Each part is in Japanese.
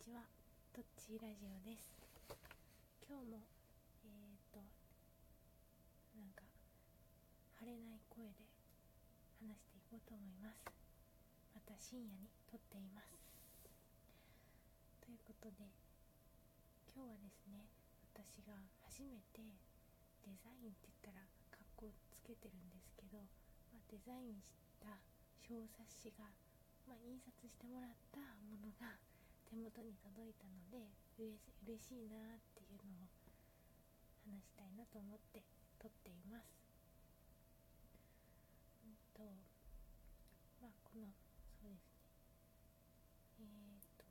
ちはトッチーラジオです。今日もえっ、となんか晴れない声で話していこうと思います。また深夜に撮っています。ということで今日はですね私が初めてデザインって言ったら格好つけてるんですけど、まあ、デザインした小冊子がまあ、印刷してもらったものが手元に届いたので嬉し嬉しいなっていうのを話したいなと思って撮っています。うんとまあこのそうですねえー、と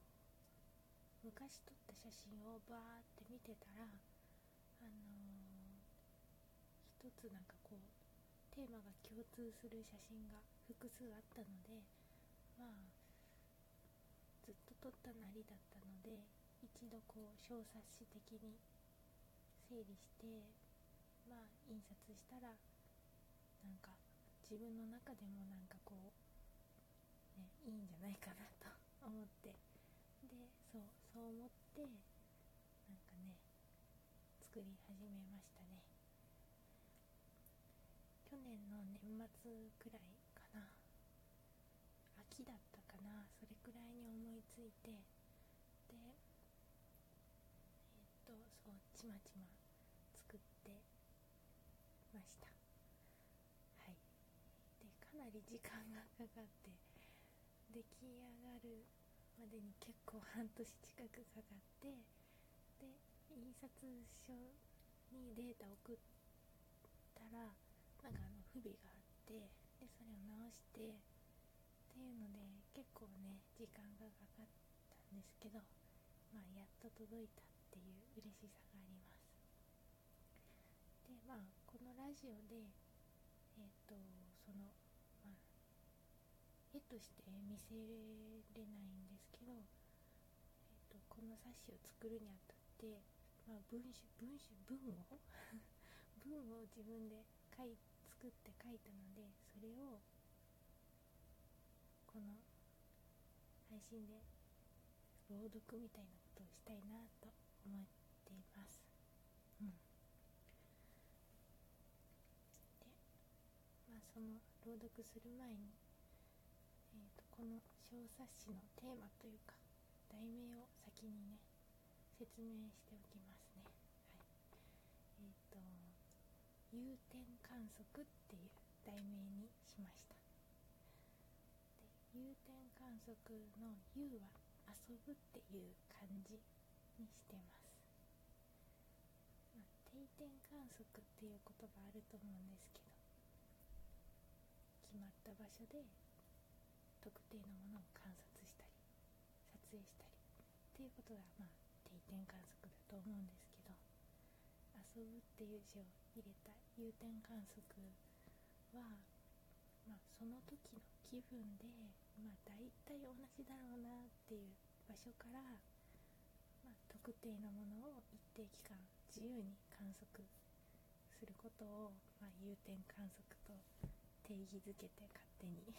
昔撮った写真をバーって見てたらあのー、一つなんかこうテーマが共通する写真が複数あったのでまあずったなりだったので一度こう小冊子的に整理してまあ印刷したらなんか自分の中でもなんかこうねいいんじゃないかなと思って。でそうそう思ってなんかね作り始めましたね。去年の年末くらいかな。秋だったかな。それついてでえっとそうちまちま作ってました。はい。でかなり時間がかかって出来上がるまでに結構半年近くかかってで印刷所にデータ送ったらなんかあの不備があってでそれを直してっていうので結構ね時間がかかったんですけどまあやっと届いたっていう嬉しさがあります。でまあこのラジオでえっ、ー、とそのまあ絵として見せれないんですけど、えーと、この冊子を作るにあたって、まあ、文章文章文を 文を自分で書い作って書いたのでそれをの配信で朗読みたいなことをしたいなと思っています。うん、で、まあ、その朗読する前に、えーと、この小冊子のテーマというか題名を先にね説明しておきますね。はい、えっ、ー、と有点観測っていう題名にしました。有点観測の「U」は遊ぶっていう感じにしてます、まあ、定点観測っていう言葉あると思うんですけど決まった場所で特定のものを観察したり撮影したりっていうことがまあ定点観測だと思うんですけど遊ぶっていう字を入れた有点観測はまあ、その時の気分で、まあ、大体同じだろうなっていう場所から、まあ、特定のものを一定期間自由に観測することを、まあ、有点観測と定義づけて勝手に。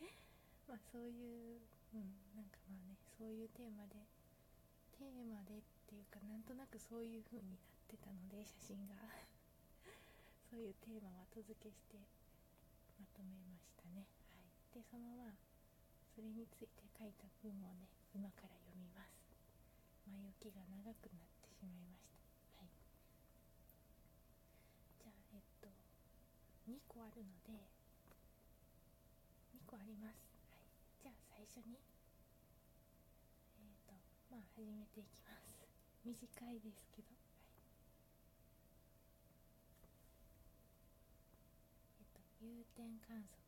まあそういう、うん、なんかまあねそういうテーマでテーマでっていうかなんとなくそういう風になってたので写真が。そういうテーマは後付けしてまとめましたね。はい、でそのままそれについて書いた文をね今から読みます。前置きが長くなってしまいました。はい、じゃあえっと2個あるので2個あります。はい、じゃあ最初にえっ、とまあ始めていきます。短いですけど。有点観測。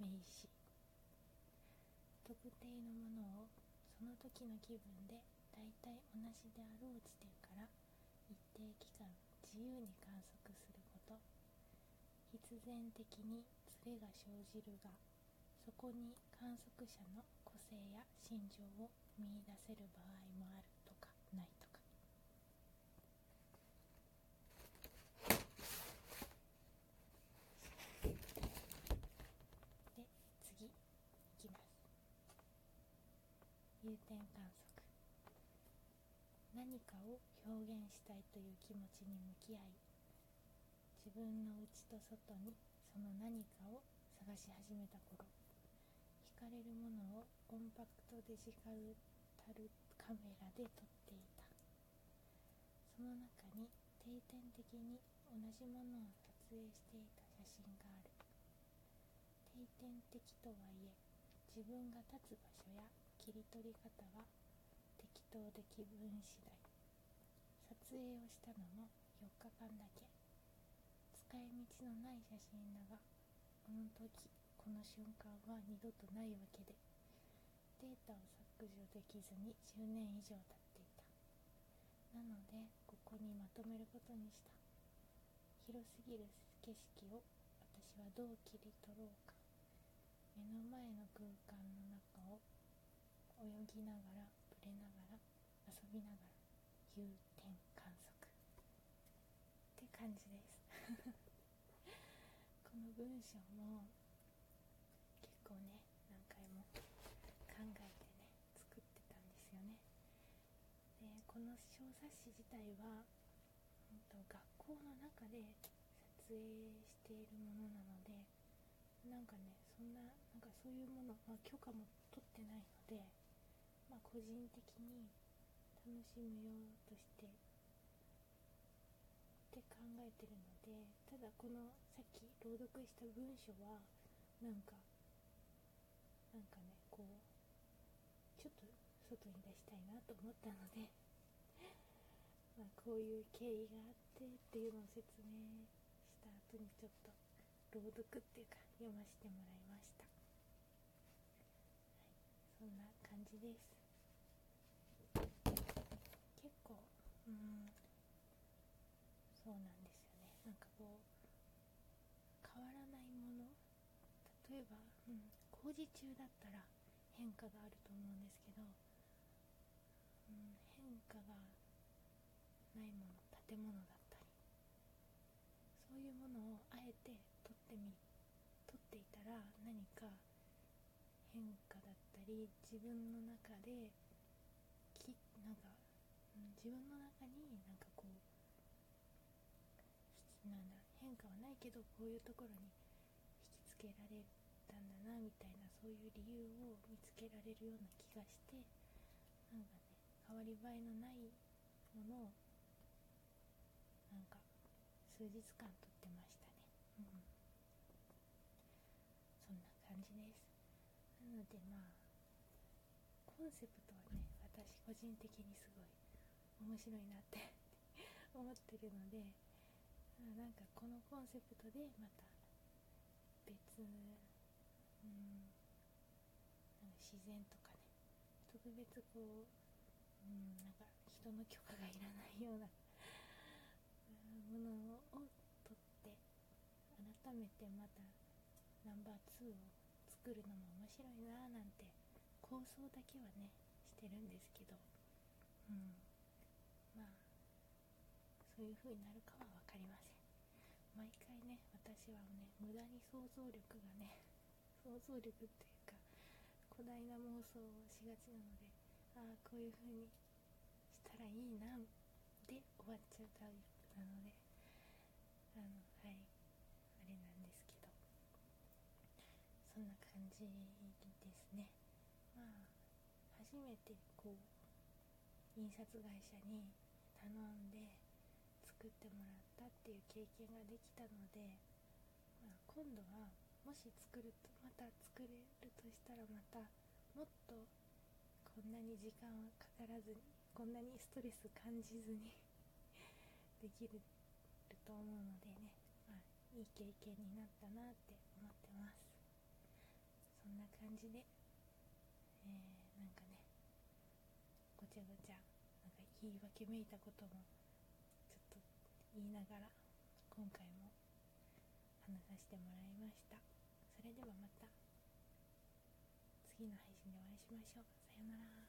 名詞。特定のものをその時の気分で大体同じであろう地点から一定期間自由に観測すること。必然的にズレが生じるがそこに観測者の個性や心情を見いだせる場合もあるとかないとか有点観測何かを表現したいという気持ちに向き合い自分の内と外にその何かを探し始めた頃。惹かれるものをコンパクトデジカルタルカメラで撮っていた。その中に定点的に同じものを撮影していた写真がある。定点的とはいえ自分が立つ場所切り取り方は適当で気分次第。撮影をしたのも4日間だけ。使い道のない写真だがこの時この瞬間は二度とないわけでデータを削除できずに10年以上経っていた。なのでここにまとめることにした。広すぎる景色を私はどう切り取ろうか。目の前の空間の中を泳ぎながらぶれながら遊びながら有点観測って感じです。この文章も結構ね何回も考えてね作ってたんですよね。でこの小冊子自体は、ん、と学校の中で撮影しているものなのでなんかねそんななんかそういうもの、まあ、許可も取ってないので、まあ、個人的に楽しむようとしてって考えてるのでただこのさっき朗読した文章はなんかなんかねこうちょっと外に出したいなと思ったので まあこういう経緯があってっていうのを説明した後にちょっと朗読っていうか読ませてもらいました、はい、そんな感じです結構うんそうなんですよねなんかこう変わらないもの例えば、うん、工事中だったら変化があると思うんですけど、うん、変化がないもの建物だったりそういうものをあえて撮ってみ撮っていたら何か変化だったり自分の中できなんか、うん、自分の中になんかこうなんだ変化はないけどこういうところに引きつけられたんだなみたいなそういう理由を見つけられるような気がしてなんかね変わり映えのないものをなんか数日間撮ってましたね、うん、そんな感じです。なのでまあコンセプトはね私個人的にすごい面白いなって 思ってるのでなんかこのコンセプトでまた別、うん、ん自然とかね特別こう、うん、なんか人の許可がいらないようなものを取って改めてまたナンバー2を作るのも面白いななんて構想だけはねしてるんですけど、うん、いう風になるかは分かりません。毎回ね私はね無駄に想像力がね 想像力っていうか古代な妄想をしがちなのでああこういう風にしたらいいなで終わっちゃうタイプなのであのはいあれなんですけど。そんな感じですね。まあ初めてこう印刷会社に頼んで作ってもらったっていう経験ができたので、まあ、今度はもし作るとまた作れるとしたらまたもっとこんなに時間はかからずにこんなにストレス感じずに できると思うのでね、まあ、いい経験になったなって思ってます。そんな感じで、えー、なんかねごちゃごちゃなんか言い訳めいたことも言いながら今回も話させてもらいました。それではまた次の配信でお会いしましょう。さようなら。